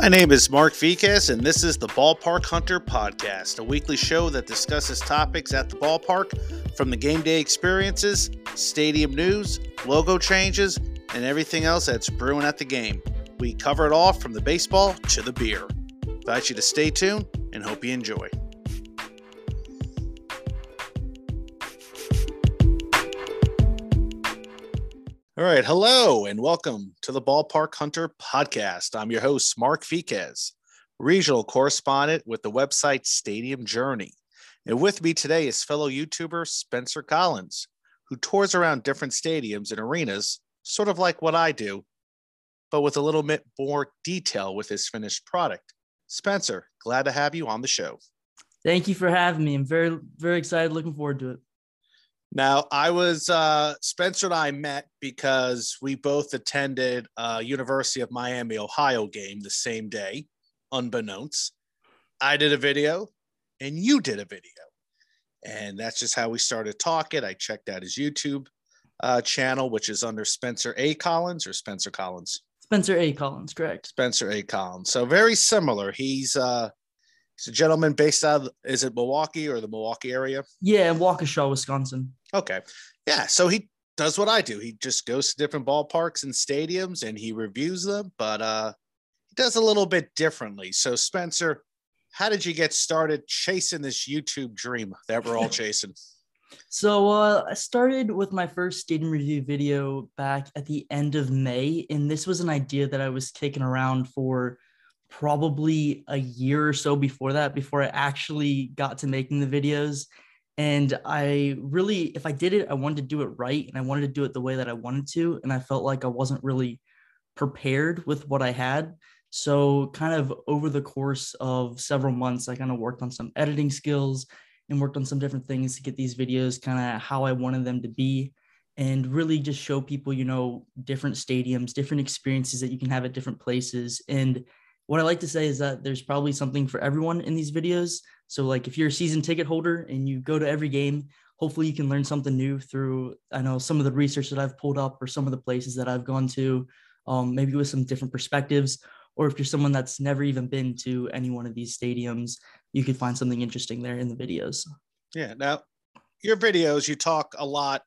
My name is Mark Viquez, and this is the Ballpark Hunter Podcast, a weekly show that discusses topics at the ballpark from the game day experiences, stadium news, logo changes, and everything else that's brewing at the game. We cover it all from the baseball to the beer. Invite you to stay tuned and hope you enjoy. All right, hello and welcome to the Ballpark Hunter podcast. I'm your host, Mark Viquez, regional correspondent with the website Stadium Journey. And with me today is fellow YouTuber Spencer Collins, who tours around different stadiums and arenas, sort of like what I do, but with a little bit more detail with his finished product. Spencer, glad to have you on the show. Thank you for having me. I'm very, very excited. Looking forward to it. Now, I was uh, Spencer and I met because we both attended a University of Miami, Ohio game the same day, unbeknownst. I did a video and you did a video. And that's just how we started talking. I checked out his YouTube uh, channel, which is under Spencer A. Collins or Spencer Collins. Spencer A. Collins, correct. Spencer A. Collins. So very similar. He's uh, He's a gentleman based out of, is it Milwaukee or the Milwaukee area? Yeah, Waukesha, Wisconsin. Okay. Yeah. So he does what I do. He just goes to different ballparks and stadiums and he reviews them, but uh, he does a little bit differently. So, Spencer, how did you get started chasing this YouTube dream that we're all chasing? So uh, I started with my first stadium review video back at the end of May, and this was an idea that I was kicking around for probably a year or so before that, before I actually got to making the videos. And I really, if I did it, I wanted to do it right and I wanted to do it the way that I wanted to. And I felt like I wasn't really prepared with what I had. So, kind of over the course of several months, I kind of worked on some editing skills and worked on some different things to get these videos kind of how I wanted them to be and really just show people, you know, different stadiums, different experiences that you can have at different places. And what I like to say is that there's probably something for everyone in these videos. So like if you're a season ticket holder and you go to every game, hopefully you can learn something new through I know some of the research that I've pulled up or some of the places that I've gone to, um, maybe with some different perspectives. Or if you're someone that's never even been to any one of these stadiums, you could find something interesting there in the videos. Yeah. Now, your videos, you talk a lot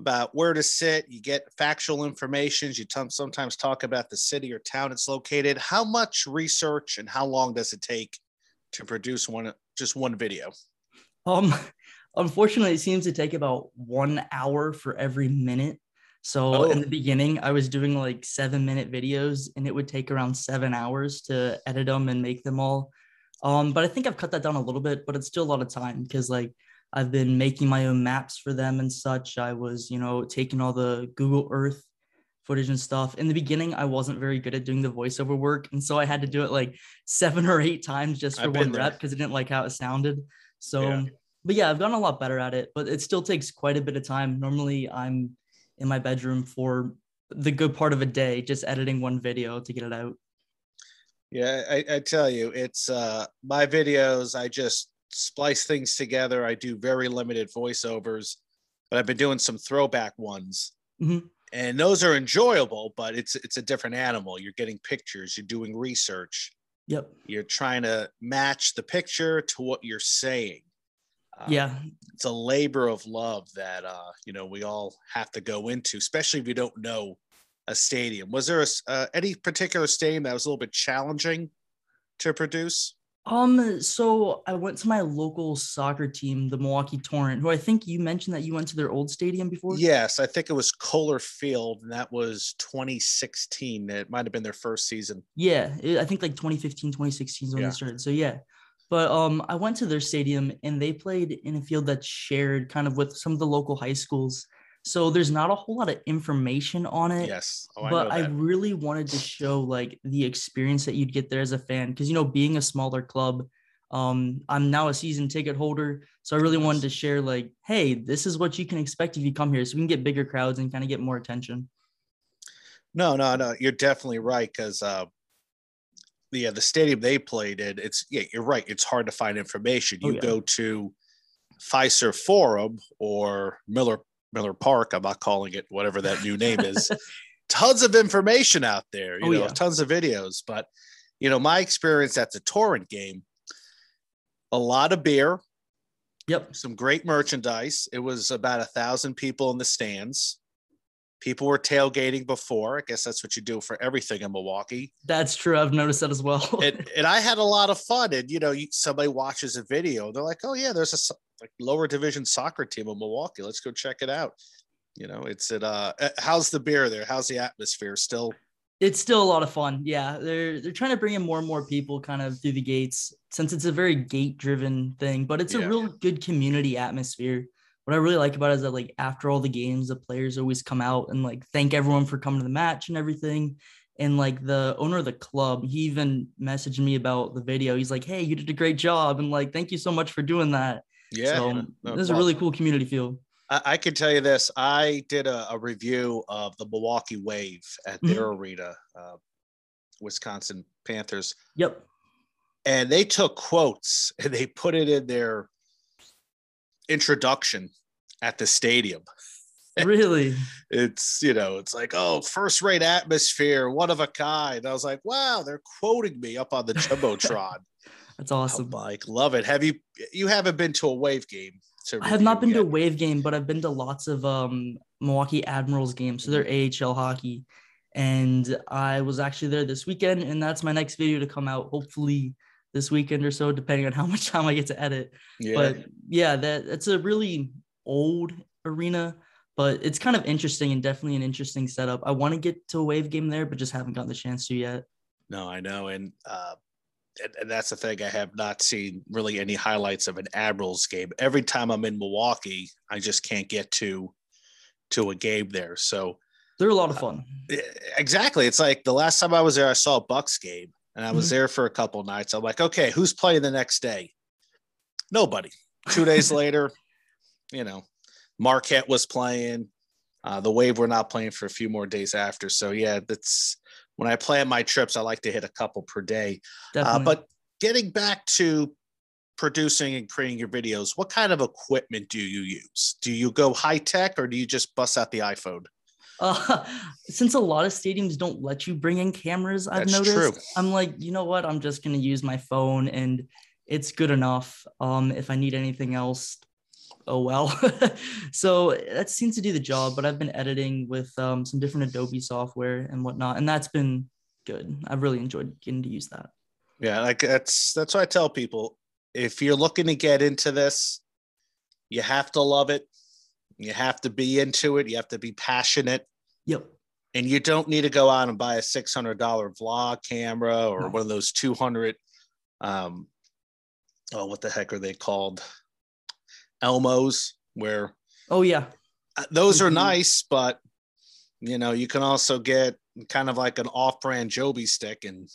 about where to sit. You get factual information. You t- sometimes talk about the city or town it's located. How much research and how long does it take to produce one just one video? Um, unfortunately, it seems to take about one hour for every minute. So oh. in the beginning, I was doing like seven minute videos, and it would take around seven hours to edit them and make them all. Um, but I think I've cut that down a little bit, but it's still a lot of time because like I've been making my own maps for them and such. I was, you know, taking all the Google Earth footage and stuff. In the beginning, I wasn't very good at doing the voiceover work. And so I had to do it like seven or eight times just for one rep because I didn't like how it sounded. So, yeah. but yeah, I've gotten a lot better at it, but it still takes quite a bit of time. Normally, I'm in my bedroom for the good part of a day just editing one video to get it out. Yeah, I, I tell you, it's uh my videos, I just splice things together. I do very limited voiceovers, but I've been doing some throwback ones. Mm-hmm. And those are enjoyable, but it's it's a different animal. You're getting pictures, you're doing research. Yep. You're trying to match the picture to what you're saying. Um, yeah. It's a labor of love that uh, you know, we all have to go into, especially if you don't know a stadium. Was there a, uh, any particular stadium that was a little bit challenging to produce? Um, so I went to my local soccer team, the Milwaukee Torrent, who I think you mentioned that you went to their old stadium before. Yes, I think it was Kohler Field, and that was 2016. It might have been their first season. Yeah, I think like 2015, 2016 is when yeah. they started. So yeah. But um, I went to their stadium and they played in a field that's shared kind of with some of the local high schools. So there's not a whole lot of information on it. Yes. Oh, but I, I, really wanted to show like the experience that you'd get there as a fan. Cause you know, being a smaller club, um, I'm now a season ticket holder. So I really wanted to share like, hey, this is what you can expect if you come here. So we can get bigger crowds and kind of get more attention. No, no, no. You're definitely right. Cause uh yeah, the stadium they played in, it's yeah, you're right. It's hard to find information. Oh, you oh, yeah. go to Fiserv Forum or Miller Miller Park. I'm not calling it whatever that new name is. tons of information out there, you oh, know, yeah. tons of videos, but you know, my experience at the Torrent game, a lot of beer, Yep. some great merchandise. It was about a thousand people in the stands. People were tailgating before. I guess that's what you do for everything in Milwaukee. That's true. I've noticed that as well. and, and I had a lot of fun. And you know, you, somebody watches a video, they're like, "Oh yeah, there's a like lower division soccer team in Milwaukee. Let's go check it out." You know, it's at uh, uh, how's the beer there? How's the atmosphere? Still, it's still a lot of fun. Yeah, they're they're trying to bring in more and more people kind of through the gates since it's a very gate driven thing, but it's Yeah. a real good community atmosphere. What I really like about it is that like after all the games, the players always come out and like thank everyone for coming to the match and everything. And like the owner of the club, he even messaged me about the video. He's like, "Hey, you did a great job," and like, "Thank you so much for doing that." yeah. so no, no, this is a really cool community feel. I, I can tell you this. I did a, a review of the Milwaukee Wave at their arena, uh, Wisconsin Panthers, Yep. and they took quotes and they put it in their introduction at the stadium. Really. It's you know, it's like oh, first rate atmosphere, one of a kind. I was like, wow, they're quoting me up on the jumbotron. That's awesome. like, love it. Have you? You haven't been to a Wave game? I have not been review to a wave game, but I've been to lots of um, Milwaukee Admirals games. So they're AHL hockey. And I was actually there this weekend, and that's my next video to come out, hopefully this weekend or so, depending on how much time I get to edit. Yeah. But yeah, that it's a really old arena, but it's kind of interesting and definitely an interesting setup. I want to get to a wave game there, but just haven't gotten the chance to yet. No, I know, and uh, and, and that's the thing. I have not seen really any highlights of an Admirals game. Every time I'm in Milwaukee, I just can't get to to a game there. So They're a lot of fun. eh, exactly, it's like the last time I was there, I saw a Bucks game, and I was Mhm. there for a couple nights. I'm like, okay, who's playing the next day? Nobody. Two days later, you know, Marquette was playing. Uh, the Wave were not playing for a few more days after. So yeah, that's when I plan my trips. I like to hit a couple per day. Uh, but getting back to producing and creating your videos, what kind of equipment do you use? Do you go high tech or do you just bust out the iPhone? Uh, since a lot of stadiums don't let you bring in cameras, I've That's noticed. true. I'm like, you know what? I'm just gonna use my phone, and it's good enough. Um, if I need anything else, oh well. so that seems to do the job. But I've been editing with um, some different Adobe software and whatnot, and that's been good. I've really enjoyed getting to use that. Yeah, like that's that's what I tell people. If you're looking to get into this, you have to love it. You have to be into it. You have to be passionate. Yep. And you don't need to go out and buy a six hundred dollar vlog camera or No. one of those two hundred. Um, oh, what the heck are they called? Elmos, where Oh yeah. uh, those are Mhm. nice, but you know, you can also get kind of like an off-brand Joby stick and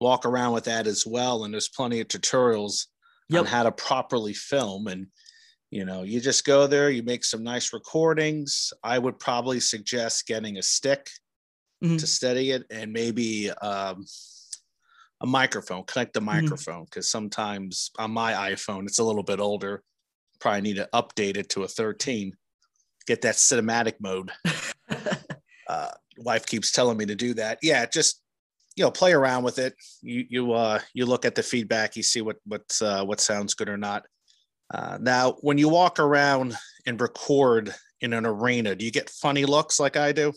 walk around with that as well. And there's plenty of tutorials Yep. on how to properly film. And you know, you just go there, you make some nice recordings. I would probably suggest getting a stick Mhm. to steady it and maybe um, a microphone, connect the microphone because sometimes on my iPhone, it's a little bit older. Probably need to update it to a 13, get that cinematic mode. Uh, wife keeps telling me to do that. Yeah, just you know, play around with it. You you uh you look at the feedback, you see what what uh, what sounds good or not. Uh, now, when you walk around and record in an arena, do you get funny looks like I do?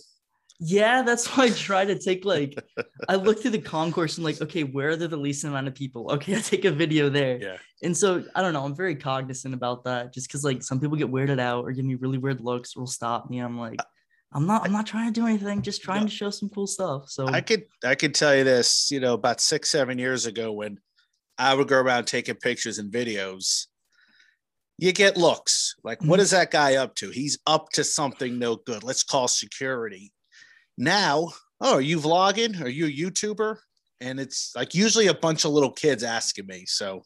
Yeah, that's why I try to take like I look through the concourse and like, okay, where are the least amount of people? Okay, I take a video there. Yeah. And so I don't know, I'm very cognizant about that just because like some people get weirded out or give me really weird looks or will stop me. I'm like, I'm not I'm not trying to do anything, just trying No. to show some cool stuff. So I could I could tell you this, you know, about six, seven years ago when I would go around taking pictures and videos, you get looks like, what Mhm. that guy up to? He's up to something no good. Let's call security. Now, oh, are you vlogging? Are you a YouTuber? And it's like usually a bunch of little kids asking me. So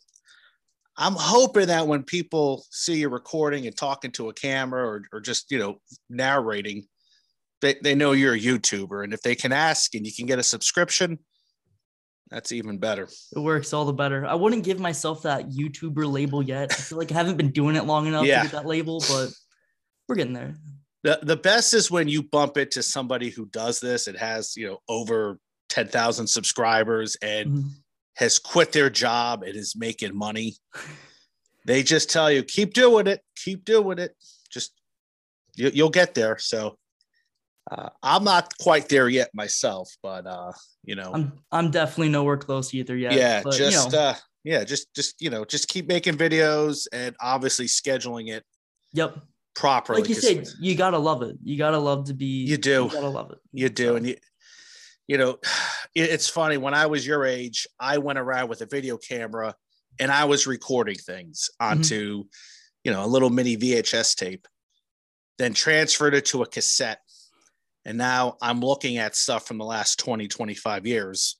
I'm hoping that when people see you recording and talking to a camera or, or just, you know, narrating, they, they know you're a YouTuber. And if they can ask and you can get a subscription, that's even better. it works all the better. I wouldn't give myself that YouTuber label yet. I feel like I haven't been doing it long enough Yeah. to get that label, but we're getting there. The, the best is when you bump it to somebody who does this. It has, you know, over 10,000 subscribers and Mhm. has quit their job and is making money. They just tell you, keep doing it, keep doing it. Just you, you'll get there. So uh, I'm not quite there yet myself, but uh, you know, I'm I'm definitely nowhere close either yet. yeah, but, just you know, uh, yeah, just just you know, just keep making videos and obviously scheduling it yep. properly. Like you said, you gotta love it. You gotta love to be. You do. You gotta love it. You do, So, and you, you know, it- it's funny. When I was your age, I went around with a video camera, and I was recording things Mm-hmm. onto, you know, a little mini VHS tape, then transferred it to a cassette, and now I'm looking at stuff from the last 20, 25 years,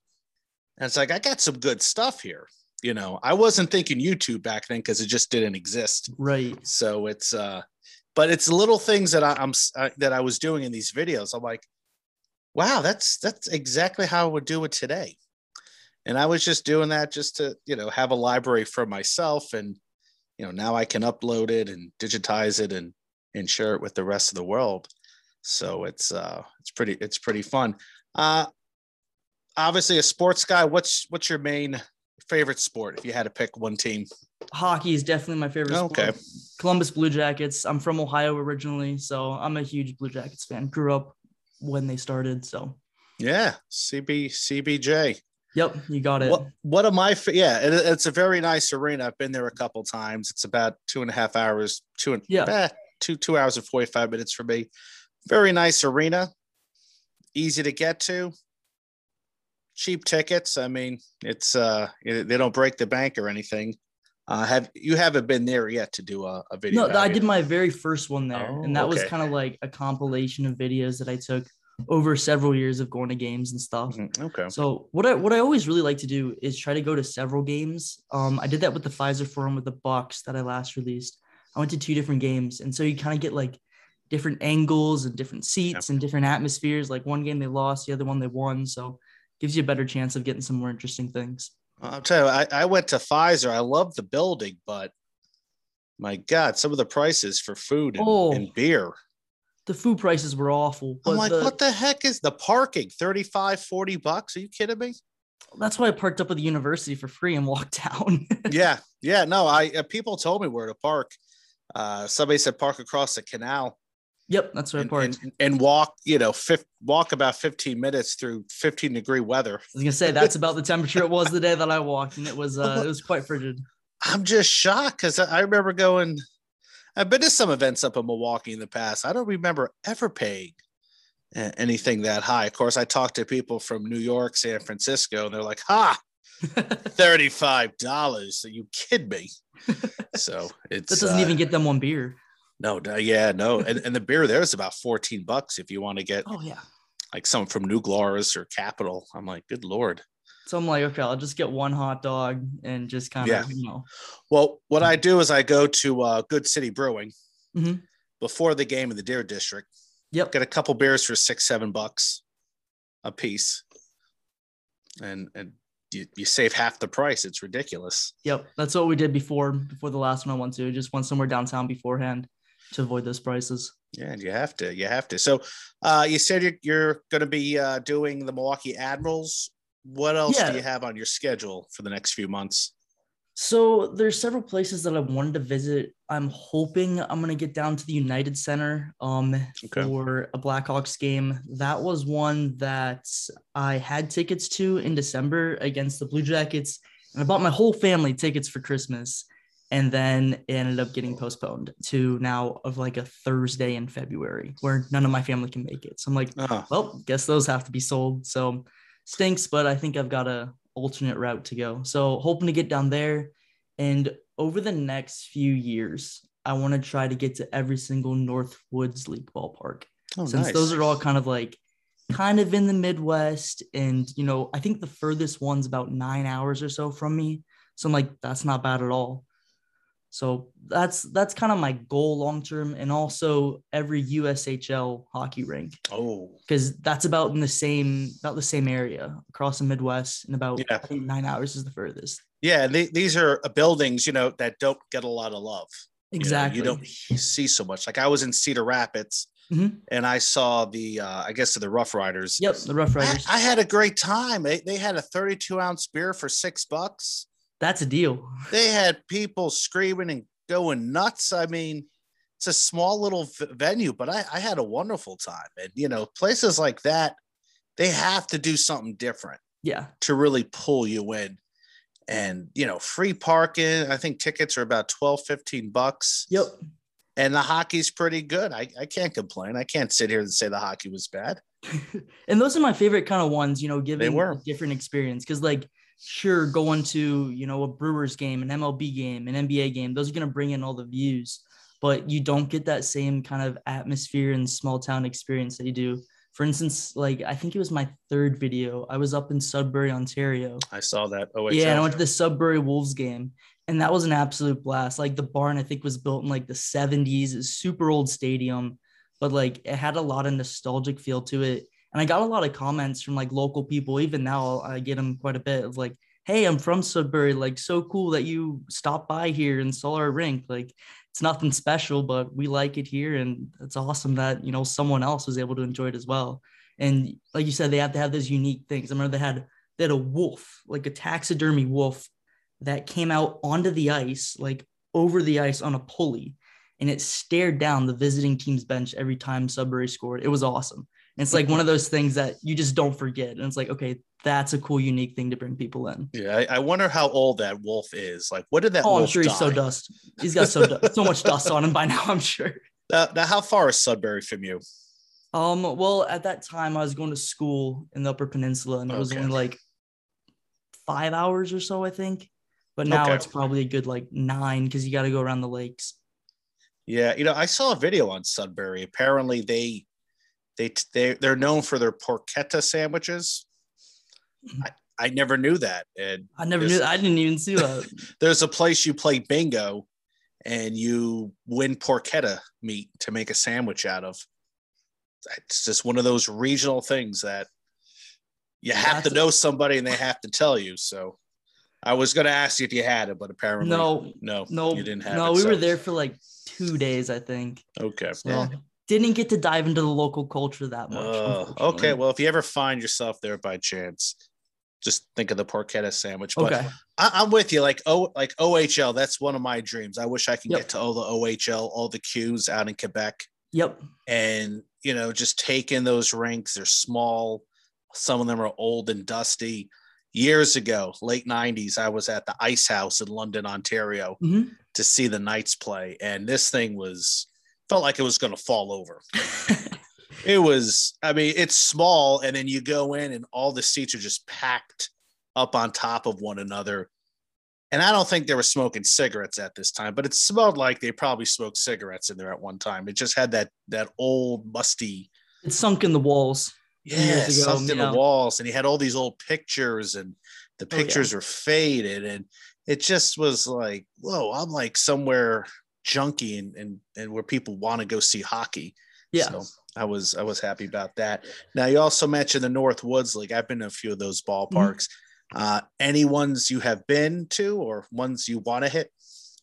and it's like I got some good stuff here. You know, I wasn't thinking YouTube back then because it just didn't exist. right. So it's uh but it's little things that I, I'm uh, that I was doing in these videos. I'm like, wow, that's that's exactly how I would do it today. And I was just doing that just to, you know, have a library for myself and you know, now I can upload it and digitize it and and share it with the rest of the world. So it's uh it's pretty it's pretty fun. Uh obviously a sports guy, what's what's your main favorite sport if you had to pick one team? Hockey is definitely my favorite. sport. Okay. Columbus Blue Jackets. I'm from Ohio originally, so I'm a huge Blue Jackets fan. Grew up when they started, so Yeah, CB CBJ. yep, you got it. What what am I? Yeah, it, it's a very nice arena. I've been there a couple times. It's about two and a half hours, two and Yeah. eh, two two hours and forty five minutes for me. Very nice arena, easy to get to. Cheap tickets. I mean, it's uh, they don't break the bank or anything. Uh, have you haven't been there yet to do a, a video? No, I did my very first one there, Oh, and that was kind of like a compilation of videos that I took over several years of going to games and stuff. Mhm, Okay. So what I what I always really like to do is try to go to several games. Um, I did that with the Fiserv Forum with the Bucks that I last released. I went to two different games, and so you kind of get like different angles and different seats and different atmospheres. Like one game they lost, the other one they won. So gives you a better chance of getting some more interesting things. I'll tell you, I, I went to Fiserv. I love the building, but my God, some of the prices for food and, Oh. and beer. The food prices were awful. But I'm like, the- what the heck is the parking? 35, 40 bucks? Are you kidding me? That's why I parked up at the university for free and walked down. yeah. Yeah. No, I uh, people told me where to park. Uh, somebody said park across the canal yep, that's where I and, and, and walk, you know, fif- walk about 15 minutes through 15 degree weather. I was gonna say that's about the temperature it was the day that I walked, and it was uh, it was quite frigid. I'm just shocked because I remember going. I've been to some events up in Milwaukee in the past. I don't remember ever paying anything that high. Of course, I talked to people from New York, San Francisco, and they're like, "Ha, thirty-five dollars? Are you kidding me?" So it's That doesn't uh, even get them one beer. No, no, yeah, no, and, and the beer there is about fourteen bucks if you want to get Oh yeah. like some from New Glarus or Capital. I'm like, good lord. So I'm like, okay, I'll just get one hot dog and just kind of, Yeah. you know, Well, what I do is I go to uh, Good City Brewing Mhm. before the game in the Deer District. yep, Get a couple beers for six, seven bucks a piece, and and you, you save half the price. It's ridiculous. yep. That's what we did before before the last one I went to. Just went somewhere downtown beforehand to avoid those prices. Yeah, and you have to. You have to. So, uh, you said you're, you're going to be uh, doing the Milwaukee Admirals. What else Yeah. do you have on your schedule for the next few months? So there's several places that I wanted to visit. I'm hoping I'm gonna get down to the United Center um Okay. for a Blackhawks game. That was one that I had tickets to in December against the Blue Jackets, and I bought my whole family tickets for Christmas. And then it ended up getting postponed to now of like a Thursday in February where none of my family can make it. So I'm like, Oh, well, guess those have to be sold. So stinks, but I think I've got a alternate route to go. So hoping to get down there. And over the next few years, I want to try to get to every single Northwoods League ballpark. oh Since nice. those are all kind of like kind of in the Midwest. And you know, I think the furthest one's about nine hours or so from me. So I'm like, that's not bad at all. So that's that's kind of my goal long term, and also every USHL hockey rink oh, because that's about in the same about the same area across the Midwest, and about Yeah. I think nine hours is the furthest. yeah. The, these are uh, buildings, you know, that don't get a lot of love. You know, Exactly. You, don't see so much. Like I was in Cedar Rapids, Mhm. and I saw the uh, I guess the Rough Riders. Yep, the Rough I, Riders. I had a great time. They, they had a 32 ounce beer for six bucks. That's a deal. They had people screaming and going nuts. I mean, it's a small little v- venue, but I, I had a wonderful time. And you know, places like that, they have to do something different Yeah. to really pull you in. And you know, free parking. I think tickets are about 12, 15 bucks. Yep. And the hockey's pretty good. I, I can't complain. I can't sit here and say the hockey was bad. and those are my favorite kind of ones, you know, giving a different experience. Cause like, sure, going to, you know, a Brewers game, an MLB game, an NBA game, those are going to bring in all the views, but you don't get that same kind of atmosphere and small town experience that you do. For instance, like, I think it was my third video. I was up in Sudbury, Ontario. I saw that. Oh, yeah, and I went to the Sudbury Wolves game, and that was an absolute blast. Like the barn, I think was built in like the 70s. It's super old stadium, but like it had a lot of nostalgic feel to it. And I got a lot of comments from like local people. Even now, I get them quite a bit of like, "Hey, I'm from Sudbury. Like, so cool that you stopped by here and saw our rink. Like, it's nothing special, but we like it here, and it's awesome that you know someone else was able to enjoy it as well." And like you said, they have to have those unique things. I remember they had they had a wolf, like a taxidermy wolf, that came out onto the ice, like over the ice on a pulley, and it stared down the visiting team's bench every time Sudbury scored. It was awesome. And it's like one of those things that you just don't forget. And it's like, okay, that's a cool, unique thing to bring people in. Yeah, I, I wonder how old that wolf is. Like, what did that? Oh, I'm sure he's so dust. He's got so du- so much dust on him by now. I'm sure. Uh, now, how far is Sudbury from you? Um, well, at that time I was going to school in the Upper Peninsula, and it was only like five hours or so, I think. But now Okay. it's probably a good like nine because you got to go around the lakes. Yeah, you know, I saw a video on Sudbury. Apparently, they they they they're known for their porchetta sandwiches. Mm-hmm. I, I never knew that. And I never knew. I didn't even see that. there's a place you play bingo, and you win porchetta meat to make a sandwich out of. It's just one of those regional things that you have to know somebody and they have to tell you. So, I was going to ask you if you had it, but apparently, no, no, no, you didn't have no. it. we so- were there for like two days, I think. Okay. So Yeah. Didn't get to dive into the local culture that much. Unfortunately. okay. Well, if you ever find yourself there by chance, just think of the porchetta sandwich. But okay. I, I'm with you. Like oh, like OHL. That's one of my dreams. I wish I can Yep. get to all the OHL, all the queues out in Quebec, Yep. and you know, just take in those rinks. They're small. Some of them are old and dusty. Years ago, late '90s, I was at the Ice House in London, Ontario, Mhm. to see the Knights play, and this thing was felt like it was going to fall over. It was, I mean, it's small, and then you go in, and all the seats are just packed up on top of one another. And I don't think they were smoking cigarettes at this time, but it smelled like they probably smoked cigarettes in there at one time. It just had that that old musty, It's sunk in the walls. yeah, ago, something in yeah. the walls, and he had all these old pictures, and the Oh, yeah. pictures were faded, and it just was like, whoa, I'm like somewhere junky and and, and where people want to go see hockey. Yeah. So I was I was happy about that. Now you also mentioned the Northwoods League. I've been to a few of those ballparks. Uh, any ones you have been to or ones you want to hit?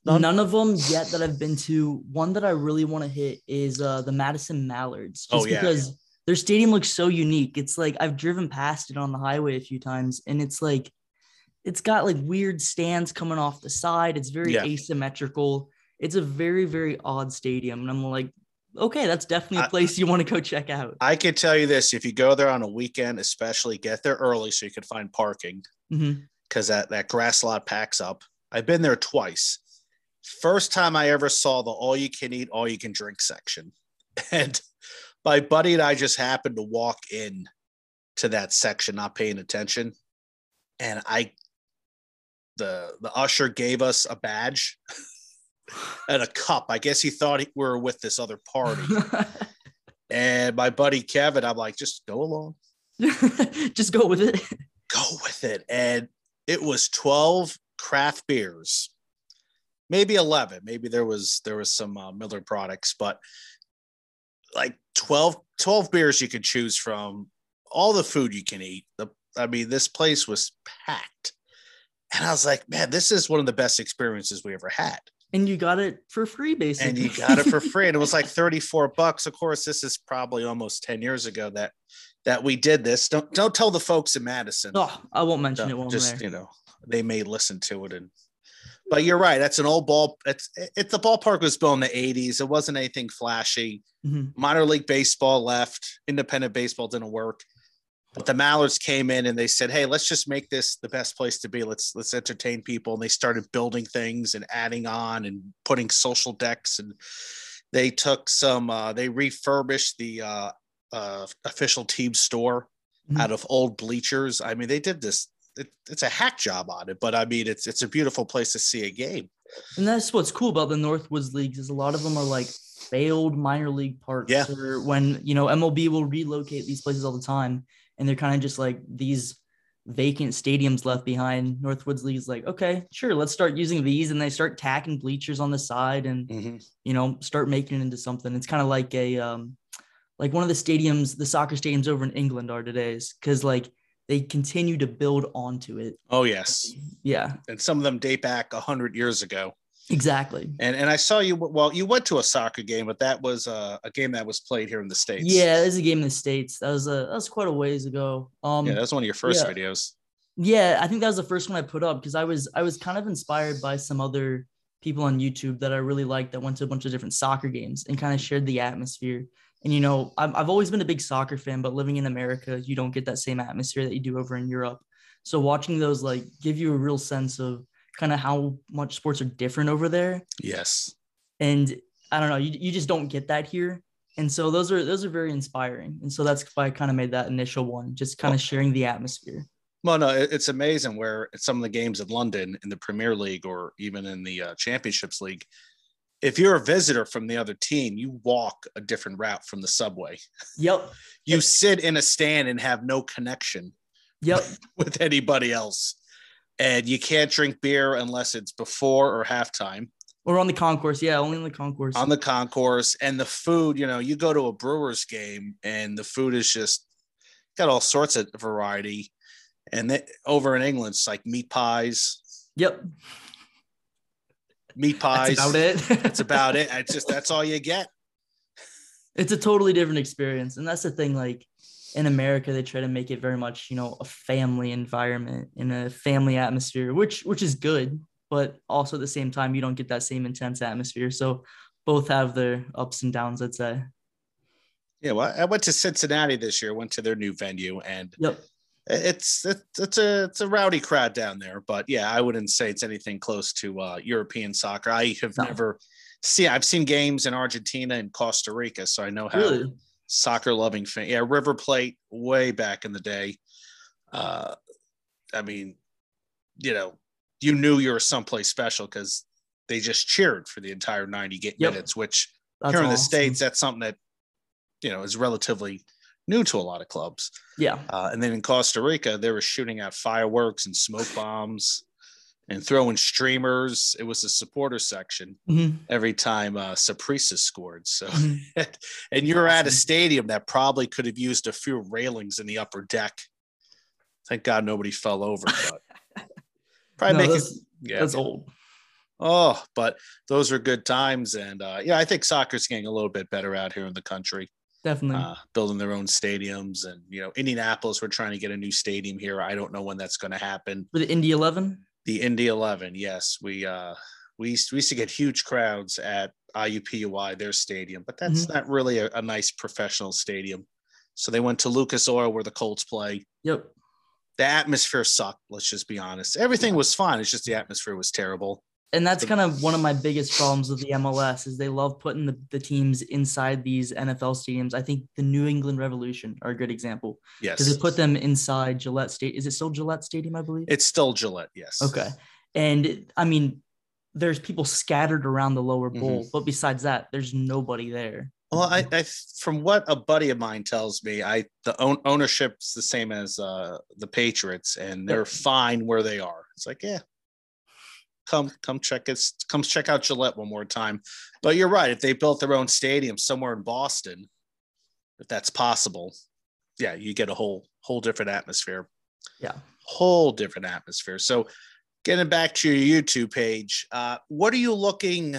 None? None? of them yet that I've been to. One that I really want to hit is uh, the Madison Mallards. Oh, just yeah. because their stadium looks so unique. It's like I've driven past it on the highway a few times, and it's like it's got like weird stands coming off the side. It's very Yeah. asymmetrical. It's a very very odd stadium, and I'm like, okay, that's definitely a place you want to go check out. I can tell you this: if you go there on a weekend, especially, get there early so you can find parking mm-hmm. because that that grass lot packs up. I've been there twice. First time I ever saw the all you can eat, all you can drink section, and my buddy and I just happened to walk in to that section, not paying attention, and I the the usher gave us a badge and a cup. I guess he thought we were with this other party. And my buddy Kevin, I'm like, just go along, just go with it. go with it. And it was 12 craft beers, maybe 11. Maybe there was there was some uh, Miller products, but like 12 12 beers you could choose from. All the food you can eat. The I mean, this place was packed, and I was like, man, this is one of the best experiences we ever had. And you got it for free, basically. And you got it for free. And it was like 34 bucks. Of course, this is probably almost 10 years ago that that we did this. Don't don't tell the folks in Madison. Oh, I won't mention it. One just you know, they may listen to it and but you're right. That's an old ball. It's it's the ballpark was built in the 80s. It wasn't anything flashy. Mm-hmm. Minor league baseball left. Independent baseball didn't work. But the Mallards came in and they said, "Hey, let's just make this the best place to be. Let's let's entertain people." And they started building things and adding on and putting social decks. And they took some. Uh, they refurbished the uh, uh, official team store mm-hmm. out of old bleachers. I mean, they did this. It, it's a hack job on it, but I mean, it's it's a beautiful place to see a game. And that's what's cool about the Northwoods leagues is a lot of them are like failed minor league parks. Yeah. Or when you know MLB will relocate these places all the time, and they're kind of just like these vacant stadiums left behind. Northwoods League's like, okay, sure, let's start using these, and they start tacking bleachers on the side, and mm-hmm. you know, start making it into something. It's kind of like a um, like one of the stadiums, the soccer stadiums over in England are today's, because like they continue to build onto it. Oh yes, yeah, and some of them date back a hundred years ago. Exactly. And and I saw you. Well, you went to a soccer game, but that was a, a game that was played here in the states. Yeah, it was a game in the states. That was a that was quite a ways ago. Um, yeah, that was one of your first yeah. videos. Yeah, I think that was the first one I put up because I was I was kind of inspired by some other people on YouTube that I really liked that went to a bunch of different soccer games and kind of shared the atmosphere. And you know, I've I've always been a big soccer fan, but living in America, you don't get that same atmosphere that you do over in Europe. So watching those like give you a real sense of kind of how much sports are different over there. Yes. And I don't know, you, you just don't get that here. And so those are those are very inspiring. And so that's why I kind of made that initial one, just kind of sharing the atmosphere. Well, no, it's amazing where some of the games in London in the Premier League or even in the uh, Championships League, if you're a visitor from the other team, you walk a different route from the subway. Yep. you sit in a stand and have no connection. Yep. with anybody else and you can't drink beer unless it's before or halftime. Or on the concourse, yeah, only on the concourse. On the concourse, and the food, you know, you go to a Brewers game, and the food is just got all sorts of variety. And they, over in England, it's like meat pies. Yep. Meat pies. That's about it. that's about it. It's just that's all you get. It's a totally different experience, and that's the thing. Like in America, they try to make it very much, you know, a family environment in a family atmosphere, which which is good, but also at the same time, you don't get that same intense atmosphere. So both have their ups and downs, I'd say. Yeah, well, I went to Cincinnati this year. Went to their new venue, and yep. it's it's a it's a rowdy crowd down there. But yeah, I wouldn't say it's anything close to uh, European soccer. I have no. never seen. I've seen games in Argentina and Costa Rica, so I know how really? Soccer loving fan. Yeah, River Plate way back in the day. Uh, I mean, you know, you knew you were someplace special because they just cheered for the entire 90 yep. minutes, which that's here in the States, that's something that, you know, is relatively new to a lot of clubs. Yeah. Uh, and then in Costa Rica, they were shooting out fireworks and smoke bombs and throwing streamers. It was the supporter section mm-hmm. every time uh, Saprissa scored. So, mm-hmm. and you're at a stadium that probably could have used a few railings in the upper deck. Thank God nobody fell over, but probably no, make that's, it. Yeah, that's old. Oh, but those are good times, and uh, yeah, I think soccer's getting a little bit better out here in the country. Definitely uh, building their own stadiums, and you know, Indianapolis, we're trying to get a new stadium here. I don't know when that's going to happen. The Indy Eleven. The Indy 11, yes. We uh we used, we used to get huge crowds at IUPUI, their stadium, but that's mm-hmm. not really a, a, nice professional stadium. So they went to Lucas Oil where the Colts play. Yep. The atmosphere sucked, let's just be honest. Everything was fine. It's just the atmosphere was terrible and that's kind of one of my biggest problems with the MLS is they love putting the, the teams inside these NFL stadiums. I think the New England Revolution are a good example. Yes. Because it put them inside Gillette State. Is it still Gillette Stadium, I believe? It's still Gillette, yes. Okay. And I mean, there's people scattered around the lower bowl, mm-hmm. but besides that, there's nobody there. Well, I, I, from what a buddy of mine tells me, I the own, ownership's the same as uh, the Patriots, and they're fine where they are. It's like, yeah, come come check it come check out Gillette one more time. But you're right. If they built their own stadium somewhere in Boston, if that's possible, yeah, you get a whole whole different atmosphere. Yeah, whole different atmosphere. So getting back to your YouTube page, uh, what are you looking?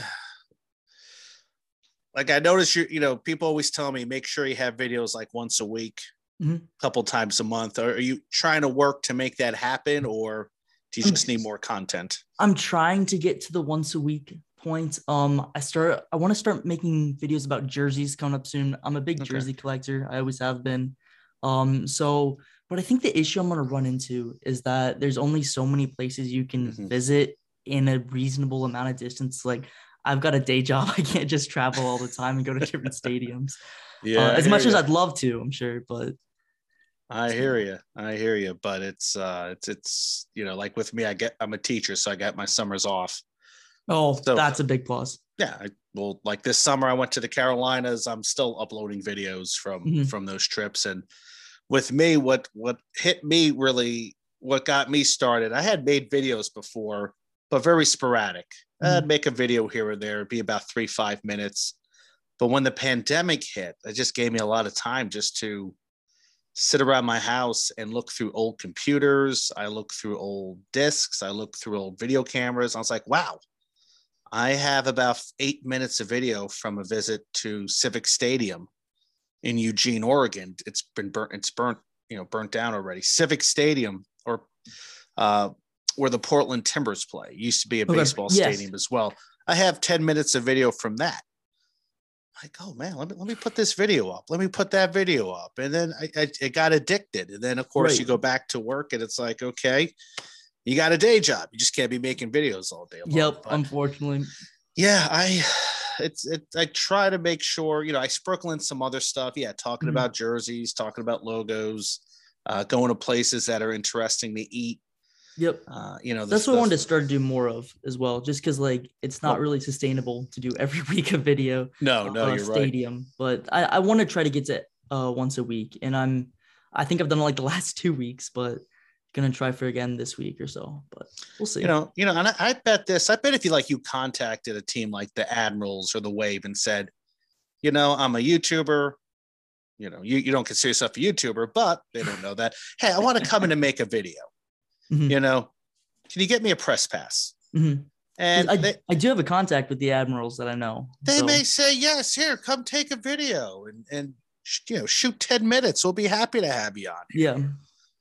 Like I noticed you, you know, people always tell me make sure you have videos like once a week, a Mhm. couple times a month. Are, are you trying to work to make that happen, or you just need more content? I'm trying to get to the once a week point. Um, I start. I want to start making videos about jerseys coming up soon. I'm a big Okay. jersey collector. I always have been. Um, so, but I think the issue I'm gonna run into is that there's only so many places you can Mhm. visit in a reasonable amount of distance. Like, I've got a day job. I can't just travel all the time and go to different stadiums. Yeah, uh, as much as. I'd love to, I'm sure, but I hear you. I hear you. But it's uh, it's it's you know, like with me, I get I'm a teacher, so I got my summers off. oh, So- that's a big plus. yeah I, well like this summer i went to the carolinas i'm still uploading videos from Mhm. from those trips and with me what what hit me really what got me started i had made videos before but very sporadic i'd make a video here or there it'd be about three five minutes but when the pandemic hit it just gave me a lot of time just to sit around my house and look through old computers i look through old discs i look through old video cameras i was like wow I have about eight minutes of video from a visit to Civic Stadium in Eugene, Oregon. It's been burnt. It's burnt. You know, burnt down already. Civic Stadium, or uh, where the Portland Timbers play, used to be a Okay, baseball yes. stadium as well. I have ten minutes of video from that. Like, oh man, let me let me put this video up. Let me put that video up, and then I, I it got addicted. And then of course you go back to work, and it's like, okay, you got a day job. You just can't be making videos all day long. Yep, But- unfortunately. yeah i it's it i try to make sure you know i sprinkle in some other stuff yeah talking Mhm. about jerseys talking about logos uh, going to places that are interesting to eat Yep. uh, you know That's what I wanted to start to do more of as well, just because like it's not really sustainable to do every week a video no no uh, you're right stadium. But I, I want to try to get to uh once a week. And I'm I think I've done like the last two weeks, but gonna try for again this week or so. But we'll see. you know you know and I, I bet this i bet if you like you contacted a team like the admirals or the wave and said you know i'm a youtuber you know you, you don't consider yourself a youtuber but they don't know that hey i want to come in and make a video Mhm. you know can you get me a press pass Mhm. and I, they, I do have a contact with the admirals that I know. they so- may say yes here come take a video and and you know shoot 10 minutes we'll be happy to have you on yeah,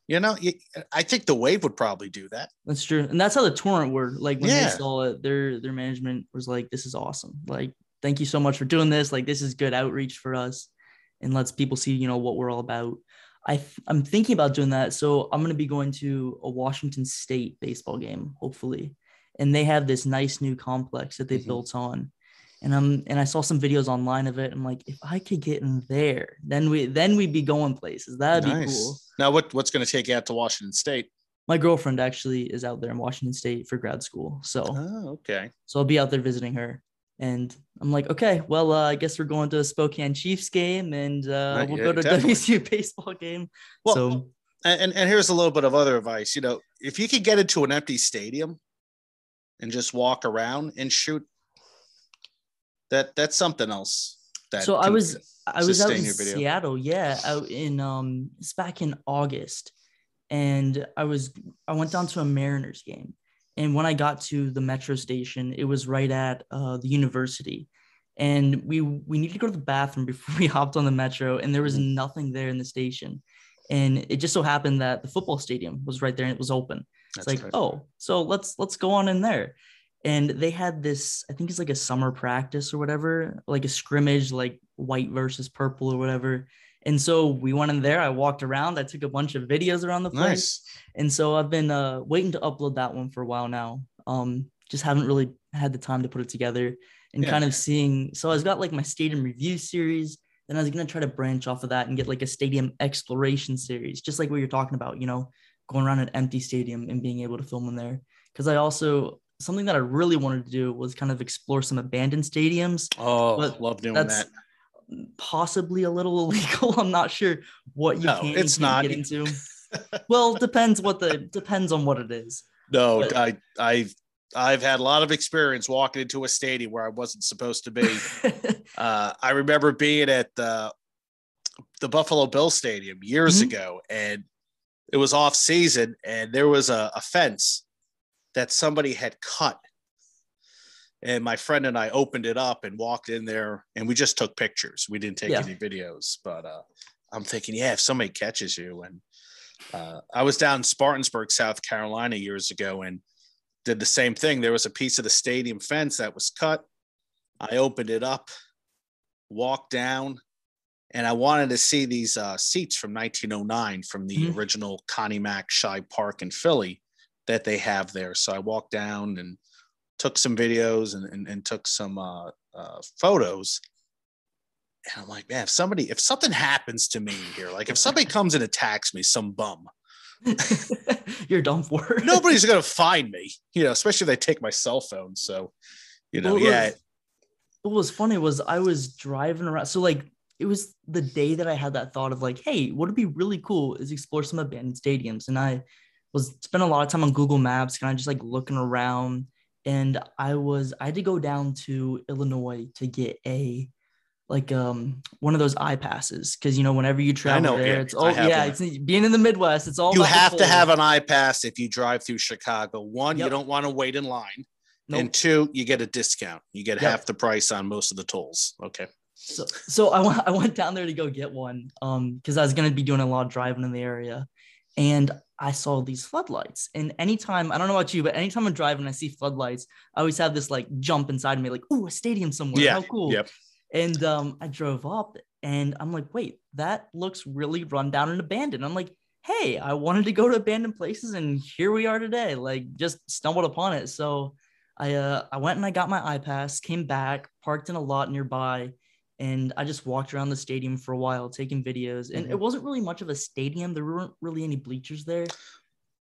you know you, i think the wave would probably do that that's true. And that's how the torrent were. Like when Yeah. they saw it, their their management was like, This is awesome. Like, thank you so much for doing this. Like, this is good outreach for us and lets people see, you know, what we're all about. I I'm thinking about doing that. So I'm gonna be going to a Washington State baseball game, hopefully. And they have this nice new complex that they Mhm. built on. And I'm and I saw some videos online of it. I'm like, if I could get in there, then we then we'd be going places. That'd be cool. now what what's going to take you out to washington state My girlfriend actually is out there in Washington State for grad school. So oh okay so I'll be out there visiting her. And I'm like, okay, well, uh, I guess we're going to a Spokane Chiefs game and uh, we'll go to definitely. WCU baseball game. well so and, and and here's a little bit of other advice you know if you could get into an empty stadium and just walk around and shoot that that's something else that so I was I was out in. Seattle, yeah, out in um it's back in August. And I was I went down to a Mariners game. And when I got to the metro station, it was right at uh, the university. And we we needed to go to the bathroom before we hopped on the metro, and there was Mhm. nothing there in the station. And it just so happened that the football stadium was right there and it was open. It's like, right. oh, so let's let's go on in there. And they had this, I think it's like a summer practice or whatever, like a scrimmage, like white versus purple or whatever. And so we went in there. I walked around. I took a bunch of videos around the place. nice And so I've been uh, waiting to upload that one for a while now. Um, just haven't really had the time to put it together and Yeah. kind of seeing. So I've got like my stadium review series. Then I was gonna try to branch off of that and get like a stadium exploration series, just like what you're talking about. You know, going around an empty stadium and being able to film in there. Because I also something that I really wanted to do was kind of explore some abandoned stadiums oh But love doing that's that possibly a little illegal. I'm not sure what you No, can it's not. get into. well, depends what the depends on what it is. No, But- I I've I've had a lot of experience walking into a stadium where I wasn't supposed to be. uh, I remember being at the the Buffalo Bill Stadium years Mhm. ago, and it was off season, and there was a, a fence that somebody had cut. And my friend and I opened it up and walked in there and we just took pictures. We didn't take Yeah. any videos, but uh, I'm thinking, yeah, if somebody catches you. And uh, I was down in Spartansburg, South Carolina years ago and did the same thing. There was a piece of the stadium fence that was cut. I opened it up, walked down, and I wanted to see these uh, seats from 1909 from the Mhm. original Connie Mack Shibe Park in Philly that they have there. So I walked down and took some videos and, and, and took some uh, uh, photos. And I'm like, man, if somebody, if something happens to me here, like if somebody comes and attacks me, some bum, You're done for. nobody's gonna find me, you know, especially if they take my cell phone. So, you know, Well, yeah, what was funny was I was driving around. So like it was the day that I had that thought of like, hey, what would be really cool is explore some abandoned stadiums. And I was spent a lot of time on Google Maps, kind of just like looking around. And I was I had to go down to Illinois to get a like um one of those iPasses because you know whenever you travel there, yeah, it's oh yeah, it's being in the Midwest, it's all you have to have an iPass if you drive through Chicago. One, you don't want to wait in line, Nope. and two, you get a discount. You get Yep. half the price on most of the tolls. Okay. So, so I went, I went down there to go get one, um, because I was gonna be doing a lot of driving in the area, and I saw these floodlights. And anytime, I don't know about you, but anytime I'm driving, and I see floodlights, I always have this like jump inside of me, like, "Ooh, a stadium somewhere! Yeah, How cool!" Yep. And um, I drove up, and I'm like, "Wait, that looks really run down and abandoned." I'm like, "Hey, I wanted to go to abandoned places, and here we are today." Like, just stumbled upon it. So, I uh, I went and I got my iPass, came back, parked in a lot nearby, and I just walked around the stadium for a while, taking videos. And it Mhm. wasn't really much of a stadium. There weren't really any bleachers there,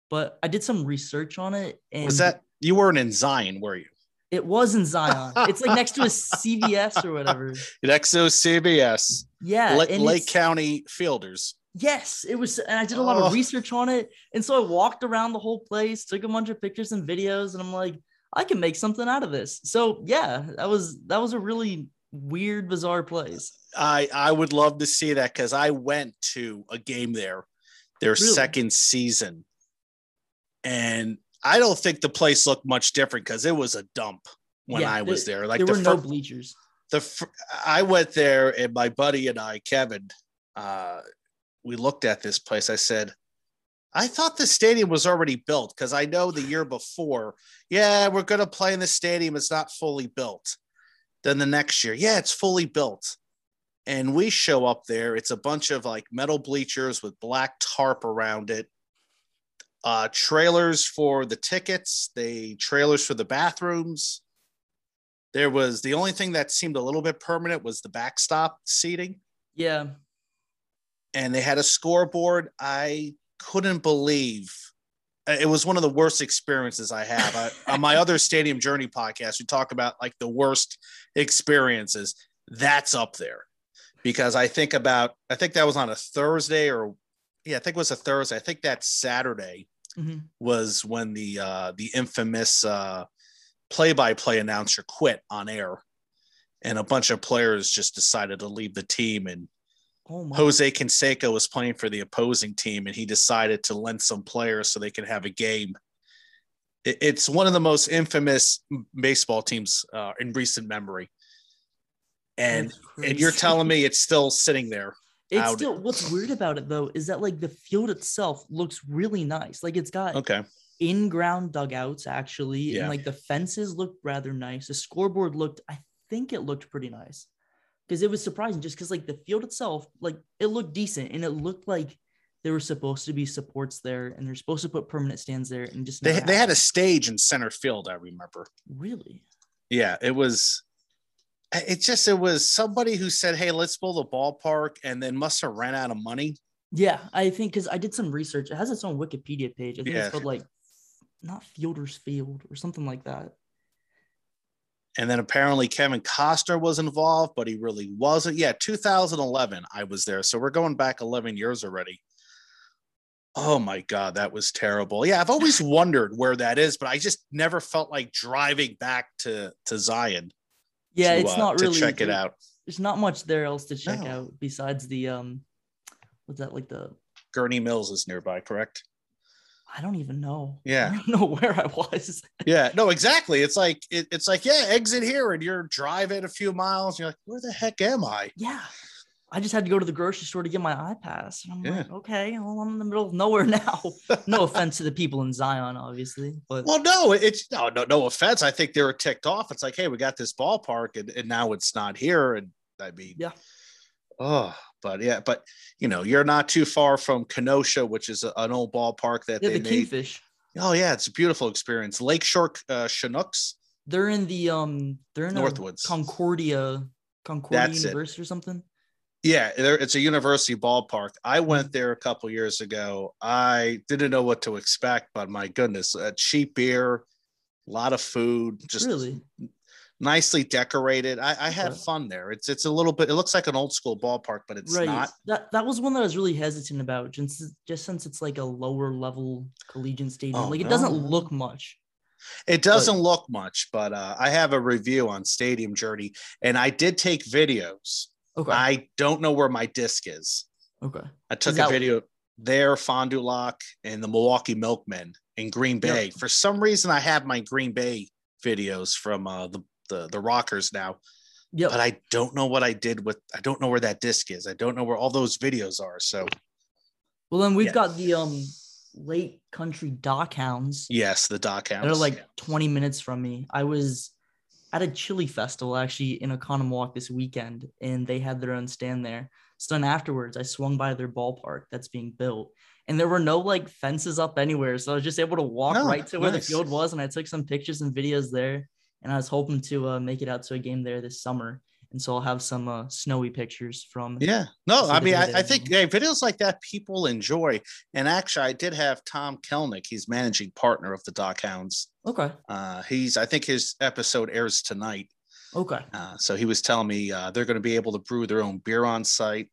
but I did some research on it. And Was that you weren't in Zion, were you? it was in Zion. it's like next to a CVS or whatever. Next to CBS, Yeah. Lake, Lake County Fielders. Yes, it was, and I did a lot Oh. of research on it. And so I walked around the whole place, took a bunch of pictures and videos, and I'm like, I can make something out of this. So yeah, that was that was a really weird, bizarre place. I I would love to see that because I went to a game there, their Really? second season, and I don't think the place looked much different because it was a dump when Yeah, I was there. Like there the were no bleachers. the fir- I went there and my buddy and I, Kevin, uh, we looked at this place. I said, I thought the stadium was already built because I know the year before, yeah, we're going to play in the stadium. It's not fully built. Then the next year, yeah, it's fully built. And we show up there. It's a bunch of like metal bleachers with black tarp around it. Uh, trailers for the tickets, they trailers for the bathrooms. There was the only thing that seemed a little bit permanent was the backstop seating, Yeah. and they had a scoreboard. I couldn't believe it was one of the worst experiences I have. I, on my other Stadium Journey podcast, we talk about like the worst experiences. That's up there because I think about I think that was on a Thursday or yeah, I think it was a Thursday. I think that Saturday Mhm. was when the uh, the infamous uh, play-by-play announcer quit on air, and a bunch of players just decided to leave the team. And Oh my. Jose Canseco was playing for the opposing team, and he decided to lend some players so they could have a game. It's one of the most infamous baseball teams uh, in recent memory, and and you're telling me it's still sitting there. It's out- still what's weird about it though is that like the field itself looks really nice. Like it's got Okay, in-ground dugouts actually, Yeah. and like the fences looked rather nice. The scoreboard looked, I think it looked pretty nice. Because it was surprising just because like the field itself, like it looked decent and it looked like there were supposed to be supports there and they're supposed to put permanent stands there and just they they had a stage in center field. I remember. really yeah it was eh, it just it was somebody who said hey let's build a ballpark and then must have ran out of money yeah I think because I did some research. It has its own Wikipedia page. I think Yeah. it's called like not Fielder's Field or something like that. And then apparently kevin costner was involved but he really wasn't. Yeah 2011 i was there. So we're going back 11 years already. Oh my god that was terrible. Yeah i've always wondered where that is but i just never felt like driving back to to zion Yeah, to, it's uh, not to really check it out. There's not much there else to check No. out besides the um, what's that like the Gurnee Mills is nearby correct I don't even know. Yeah. I don't know where I was. Yeah, no, exactly. It's like it, it's like yeah, exit here, and you're driving a few miles. You're like, where the heck am I? Yeah. I just had to go to the grocery store to get my iPass. And I'm Yeah. like, okay, well, I'm in the middle of nowhere now. no offense to the people in Zion, obviously, but Well, no, it's no, no, no offense. I think they were ticked off. It's like, hey, we got this ballpark, and, and now it's not here. And I mean, Yeah. Oh, but yeah, but you know, you're not too far from Kenosha, which is a, an old ballpark that yeah, they the made. Kingfish. Oh yeah, it's a beautiful experience. Lakeshore uh, Chinooks. They're in the um they're in Northwoods. Concordia Concordia That's it. University or something. Yeah, it's a university ballpark. I Mm-hmm. went there a couple years ago. I didn't know what to expect, but my goodness, uh, cheap beer, a lot of food, just really? Nicely decorated. I, I had fun there. It's it's a little bit. It looks like an old school ballpark, but it's right. not. That that was one that I was really hesitant about, just just since it's like a lower level collegiate stadium. Oh, like it doesn't look much. It doesn't look much, but uh, I have a review on Stadium Journey, and I did take videos. Okay. I don't know where my disc is. okay. I took a that- video there, Fond du Lac, and the Milwaukee Milkmen in Green Bay. For some reason, I have my Green Bay videos from uh, the, the the Rockers now, Yep. but I don't know what I did with. I don't know where that disc is. I don't know where all those videos are. So well, then we've yeah. got the um Lake Country Dock Hounds. yes, the Dock Hounds. They're like 20 minutes from me. I was at a chili festival actually in Oconomowoc this weekend, and they had their own stand there. So then afterwards, I swung by their ballpark that's being built, and there were no like fences up anywhere. So I was just able to walk Oh, right to where the field was, and I took some pictures and videos there. And I was hoping to uh, make it out to a game there this summer, and so I'll have some uh, snowy pictures from. Yeah, no, I mean, I, I think videos like that people enjoy. And actually, I did have Tom Kelenic. He's managing partner of the Dock Hounds. Okay. Uh, he's, I think his episode airs tonight. Okay. Uh, so he was telling me uh, they're going to be able to brew their own beer on site.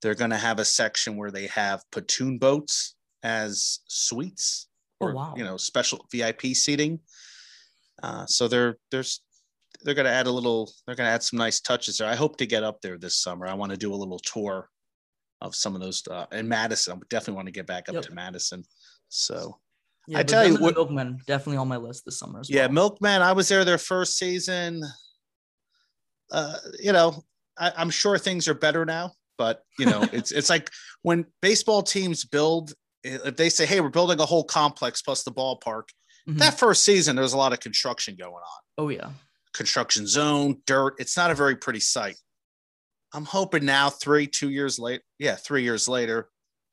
They're going to have a section where they have pontoon boats as suites Oh, or wow. you know special VIP seating. Uh, so they're there's they're going to add a little. They're going to add some nice touches there. I hope to get up there this summer. I want to do a little tour of some of those uh, in Madison. I definitely want to get back up Yep. to Madison. So Yeah, I tell you what- Milkmen definitely on my list this summer. As yeah, well. Milkman. I was there their first season. Uh, you know, I, I'm sure things are better now, but you know, it's it's like when baseball teams build. If they say, "Hey, we're building a whole complex plus the ballpark," Mhm. that first season there's a lot of construction going on, Oh yeah. construction zone, dirt. It's not a very pretty sight. I'm hoping now, three, two years late, yeah, three years later,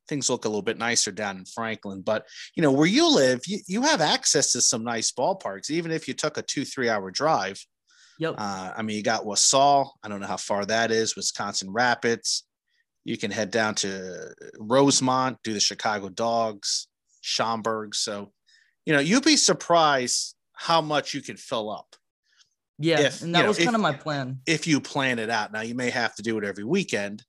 things look a little bit nicer down in Franklin. But you know, where you live, you, you have access to some nice ballparks, even if you took a two, three hour drive. Yep. Uh, I mean, you got Wausau. I don't know how far that is. Wisconsin Rapids. You can head down to Rosemont, do the Chicago Dogs, Schaumburg. So, you know, you'd be surprised how much you can fill up Yeah, if, and you that know, was if- kind of my plan. if you plan it out. Now, you may have to do it every weekend.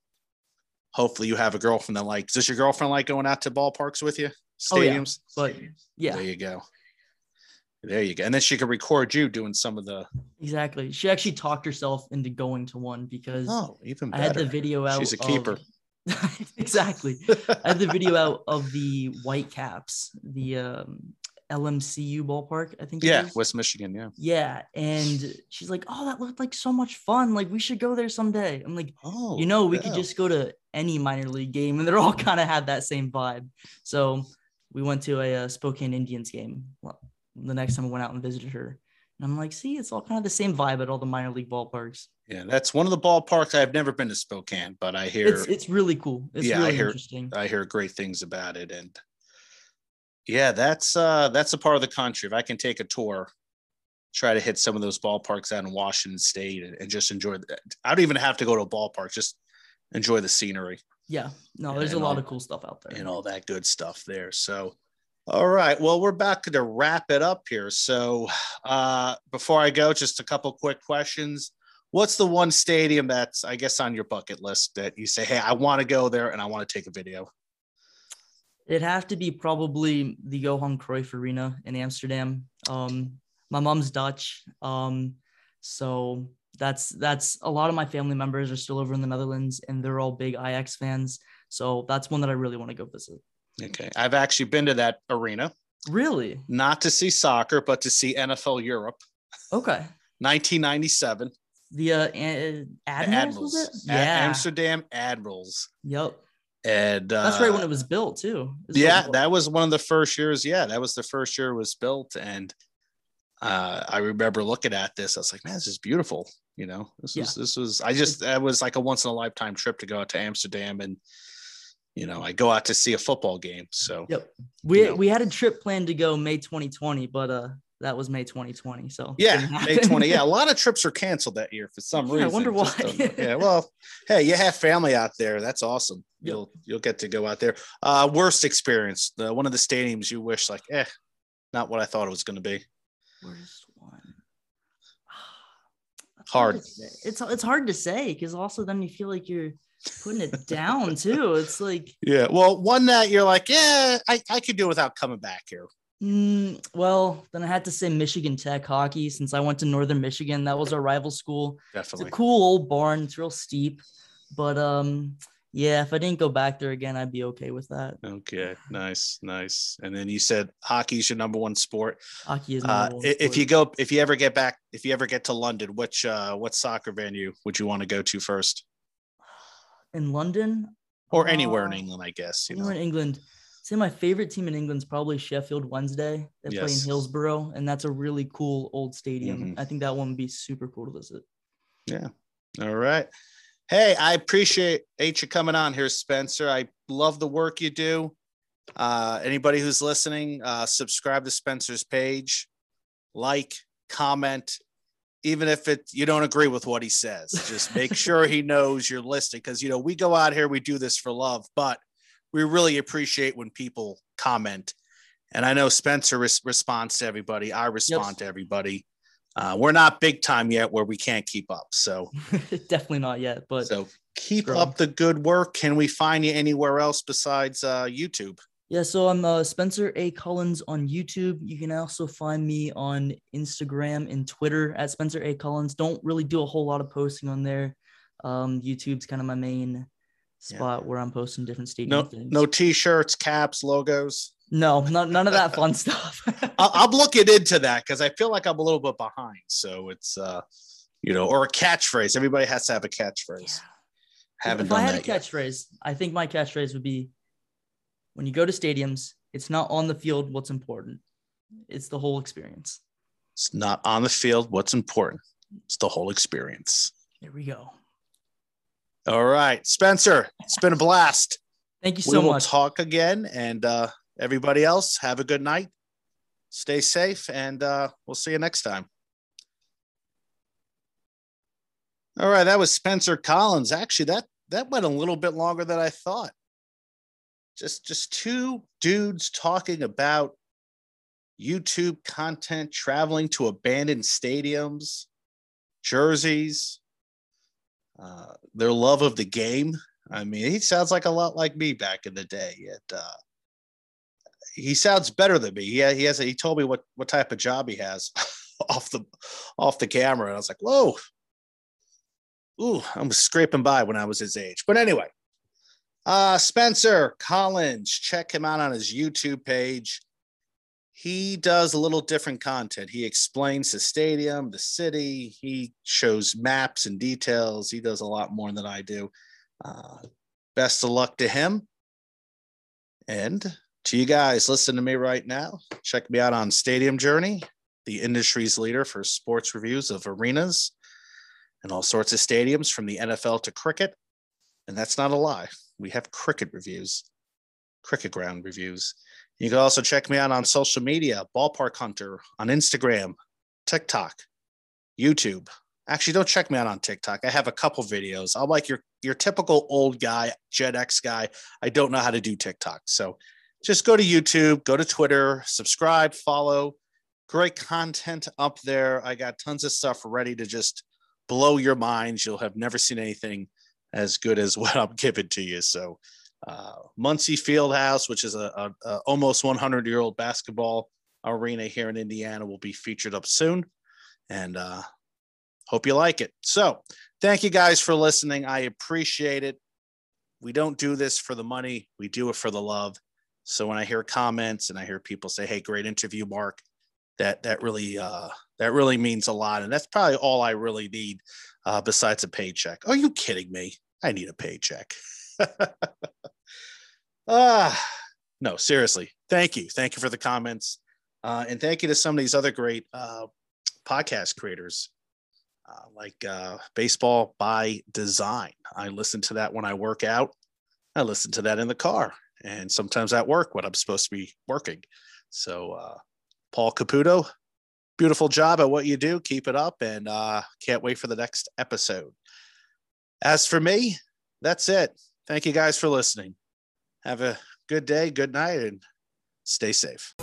Hopefully, you have a girlfriend that likes. Does your girlfriend like going out to ballparks with you? Oh, yeah. Stadiums. But yeah, There you go. There you go. And then she could record you doing some of the. exactly. She actually talked herself into going to one because Oh, even I had the video out. She's a of- keeper. exactly. I had the video out of the Whitecaps, the um, LMCU ballpark. I think. yeah. West Michigan. Yeah. Yeah, and she's like, "Oh, that looked like so much fun. Like we should go there someday." I'm like, Oh, you know, we could just go to any minor league game, and they're all kind of had that same vibe. So we went to a, uh Spokane Indians game. Well, the next time I went out and visited her, and I'm like, see, it's all kind of the same vibe at all the minor league ballparks. Yeah, that's one of the ballparks. I've never been to Spokane, but I hear It's it's really cool. It's Yeah, I hear- interesting. I hear great things about it. And yeah, that's uh that's a part of the country. If I can take a tour, try to hit some of those ballparks out in Washington State and, and just enjoy that. I don't even have to go to a ballpark, just enjoy the scenery Yeah, no, and there's a lot all- of cool stuff out there. and all that good stuff there. So all right. Well, we're back to wrap it up here. So uh before I go, just a couple quick questions. What's the one stadium that's I guess on your bucket list that you say, hey, I want to go there and I want to take a video? It'd have to be probably the Johan Cruyff Arena in Amsterdam. Um, my mom's Dutch, um, so that's that's a lot of my family members are still over in the Netherlands, and they're all big Ajax fans. So that's one that I really want to go visit. Okay. I've actually been to that arena, Really? not to see soccer, but to see NFL Europe, Okay. 1997. The uh, Admirals, was it? A- Yeah. Amsterdam Admirals. Yep. And uh, That's right when it was built too. Was yeah, built- that was one of the first years. Yeah, that was the first year it was built. And uh, I remember looking at this. I was like, man, this is beautiful. You know, this Yeah. was this was I just that was like a once in a lifetime trip to go out to Amsterdam and you know, I go out to see a football game. So Yep. We know. we had a trip planned to go May 2020, but uh that was May 2020. So yeah, May 20. Yeah, a lot of trips were canceled that year for some Yeah, I reason. wonder why. yeah, well, hey, you have family out there. That's awesome. You'll you'll get to go out there. Uh worst experience, the one of the stadiums you wish like, eh, not what I thought it was gonna be. Worst one. Hard. to. It's it's hard to say because also then you feel like you're putting it down too. It's like Yeah. Well, one that you're like, yeah, I, I could do without coming back here. Mm, well, then I had to say Michigan Tech hockey since I went to Northern Michigan. That was our rival school. It's a cool old barn. It's real steep, but um, yeah, if I didn't go back there again, I'd be okay with that. Okay. Nice. Nice. And then you said hockey's your number one sport. Hockey is Uh, if sport. you go, if you ever get back, if you ever get to London, which uh, what soccer venue would you want to go to first, in London or anywhere in Uh, England? I guess you anywhere know. in England, say my favorite team in England is probably Sheffield Wednesday. They play in Hillsborough, and that's a really cool old stadium. Mhm. I think that one would be super cool to visit. Yeah. All right. Hey, I appreciate you coming on here, Spencer. I love the work you do. Uh, anybody who's listening, uh, subscribe to Spencer's page, like, comment, even if it you don't agree with what he says. Just make sure he knows you're listening because you know we go out here, we do this for love, but we really appreciate when people comment. And I know Spencer res- responds to everybody. I respond to everybody. Uh, we're not big time yet where we can't keep up. So Definitely not yet, but so keep growing. up the good work. Can we find you anywhere else besides uh, YouTube? Yeah, so I'm uh, Spencer A. Collins on YouTube. You can also find me on Instagram and Twitter at Spencer A. Collins. Don't really do a whole lot of posting on there. Um, YouTube's kind of my main Yeah. spot where I'm posting different stadium No, things. no t-shirts, caps, logos. No, not, none of that fun stuff. I- I'm looking into that because I feel like I'm a little bit behind. So it's, uh, you know, or a catchphrase. Everybody has to have a catchphrase. Yeah. Haven't if I had a yet. catchphrase, I think my catchphrase would be when you go to stadiums, it's not on the field what's important. It's the whole experience. It's not on the field. What's important? It's the whole experience. There we go. All right, Spencer. It's been a blast. Thank you so we will much. talk again, and uh, everybody else, have a good night. Stay safe, and uh, we'll see you next time. All right, that was Spencer Collins. Actually, that that went a little bit longer than I thought. Just just two dudes talking about YouTube content, traveling to abandoned stadiums, jerseys, uh, their love of the game. I mean, he sounds like a lot like me back in the day. It, uh, he sounds better than me. He, he has. A, he told me what what type of job he has off the off the camera, and I was like, whoa. Ooh, I'm scraping by when I was his age. But anyway, uh, Spencer Collins, check him out on his YouTube page. He does a little different content. He explains the stadium, the city. He shows maps and details. He does a lot more than I do. Uh, best of luck to him. And to you guys, listen to me right now. Check me out on Stadium Journey, the industry's leader for sports reviews of arenas and all sorts of stadiums from the NFL to cricket. And that's not a lie. We have cricket reviews, cricket ground reviews. You can also check me out on social media, Ballpark Hunter on Instagram, TikTok, YouTube. Actually, don't check me out on TikTok. I have a couple videos. I'm like your your typical old guy, Gen X guy. I don't know how to do TikTok. So just go to YouTube, go to Twitter, subscribe, follow. Great content up there. I got tons of stuff ready to just blow your minds. You'll have never seen anything as good as what I'm giving to you. So, uh, Muncie Fieldhouse, which is a, a, a almost 100 year old basketball arena here in Indiana, will be featured up soon, and uh, hope you like it. So, thank you guys for listening. I appreciate it. We don't do this for the money; we do it for the love. So when I hear comments and I hear people say, "Hey, great interview, Mark," that that really uh, that really means a lot, and that's probably all I really need uh, besides a paycheck. Are you kidding me? I need a paycheck. ah, no, seriously. Thank you, thank you for the comments, uh, and thank you to some of these other great uh, podcast creators. Uh, like uh, baseball by design. I listen to that when I work out. I listen to that in the car and sometimes at work when I'm supposed to be working. So, uh, Paul Caputo, beautiful job at what you do. Keep it up and uh, can't wait for the next episode. As for me, that's it. Thank you guys for listening. Have a good day, good night, and stay safe.